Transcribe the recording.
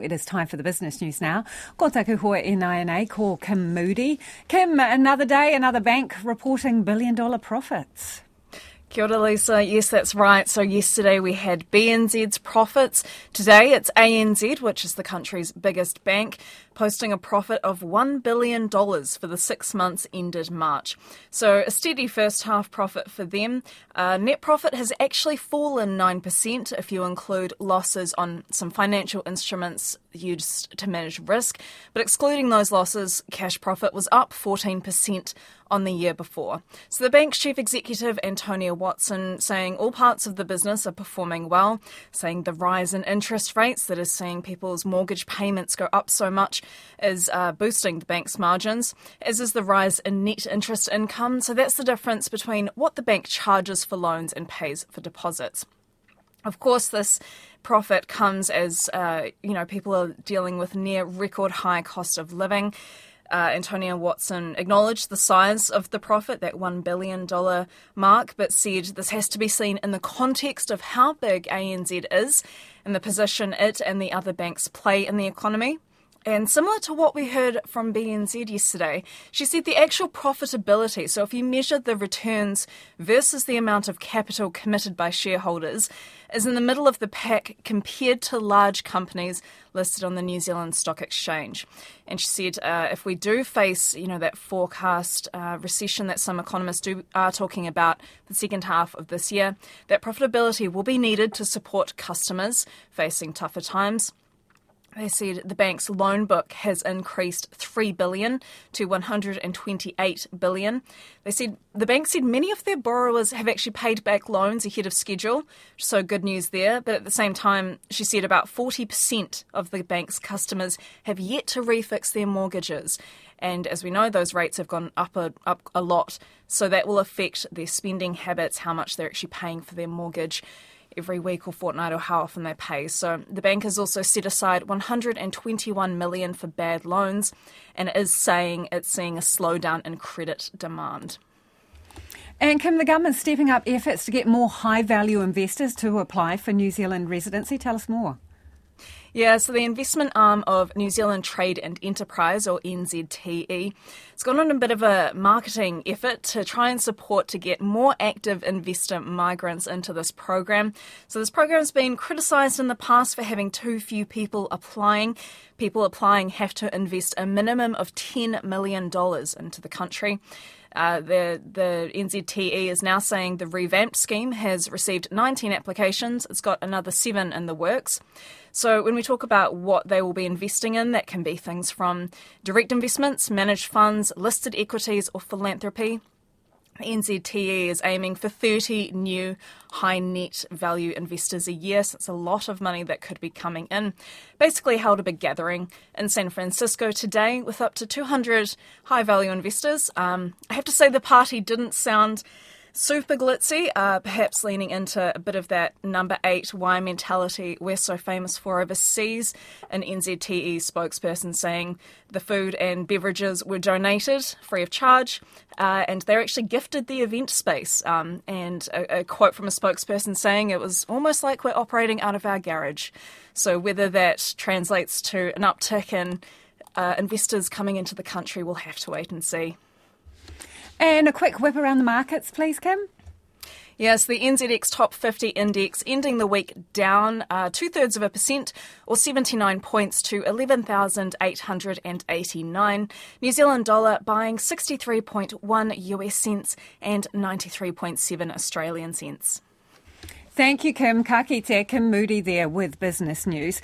It is time for the business news now. Ko taku hoa NINA, ko Kim Moody. Kim, another day, another bank reporting billion dollar profits. Kia ora, Lisa. Yes, that's right. So yesterday we had BNZ's profits. Today it's ANZ, which is the country's biggest bank, posting a profit of $1 billion for the six months ended March. So a steady first half profit for them. Uh, net profit has actually fallen 9% if you include losses on some financial instruments used to manage risk. But excluding those losses, cash profit was up 14% on the year before. So the bank's chief executive, Antonia Watson, saying all parts of the business are performing well, saying the rise in interest rates that is seeing people's mortgage payments go up so much is uh, boosting the bank's margins, as is the rise in net interest income. So that's the difference between what the bank charges for loans and pays for deposits. Of course, this profit comes as uh, you know people are dealing with near record high cost of living. Uh, Antonia Watson acknowledged the size of the profit, that $1 billion mark, but said this has to be seen in the context of how big ANZ is and the position it and the other banks play in the economy. And similar to what we heard from BNZ yesterday, she said the actual profitability, so if you measure the returns versus the amount of capital committed by shareholders, is in the middle of the pack compared to large companies listed on the New Zealand Stock Exchange. And she said uh, if we do face, you know, that forecast uh, recession that some economists do are talking about the second half of this year, that profitability will be needed to support customers facing tougher times. They said the bank's loan book has increased 3 billion to 128 billion. They said the bank said many of their borrowers have actually paid back loans ahead of schedule, so good news there. But at the same time, she said about 40% of the bank's customers have yet to refix their mortgages. And as we know, those rates have gone up a, up a lot, so that will affect their spending habits, how much they're actually paying for their mortgage every week or fortnight or how often they pay. So the bank has also set aside 121 million for bad loans and is saying it's seeing a slowdown in credit demand. And Kim, the government's stepping up efforts to get more high value investors to apply for New Zealand residency. Tell us more. Yeah, so the investment arm of New Zealand Trade and Enterprise, or NZTE, has gone on a bit of a marketing effort to try and support to get more active investor migrants into this program. So this program has been criticised in the past for having too few people applying. People applying have to invest a minimum of $10 million into the country. Uh, the the NZTE is now saying the revamped scheme has received 19 applications. It's got another seven in the works. So when we talk about what they will be investing in, that can be things from direct investments, managed funds, listed equities, or philanthropy. NZTE is aiming for 30 new high net value investors a year, so it's a lot of money that could be coming in. Basically, held a big gathering in San Francisco today with up to 200 high value investors. Um, I have to say, the party didn't sound Super glitzy, uh, perhaps leaning into a bit of that number eight wire mentality we're so famous for overseas. An NZTE spokesperson saying the food and beverages were donated free of charge, uh, and they're actually gifted the event space. Um, and a, a quote from a spokesperson saying it was almost like we're operating out of our garage. So whether that translates to an uptick in uh, investors coming into the country, we'll have to wait and see. And a quick whip around the markets, please, Kim. Yes, the NZX Top 50 Index ending the week down uh, two thirds of a percent or 79 points to 11,889. New Zealand dollar buying 63.1 US cents and 93.7 Australian cents. Thank you, Kim. Ka kite, Kim Moody there with Business News.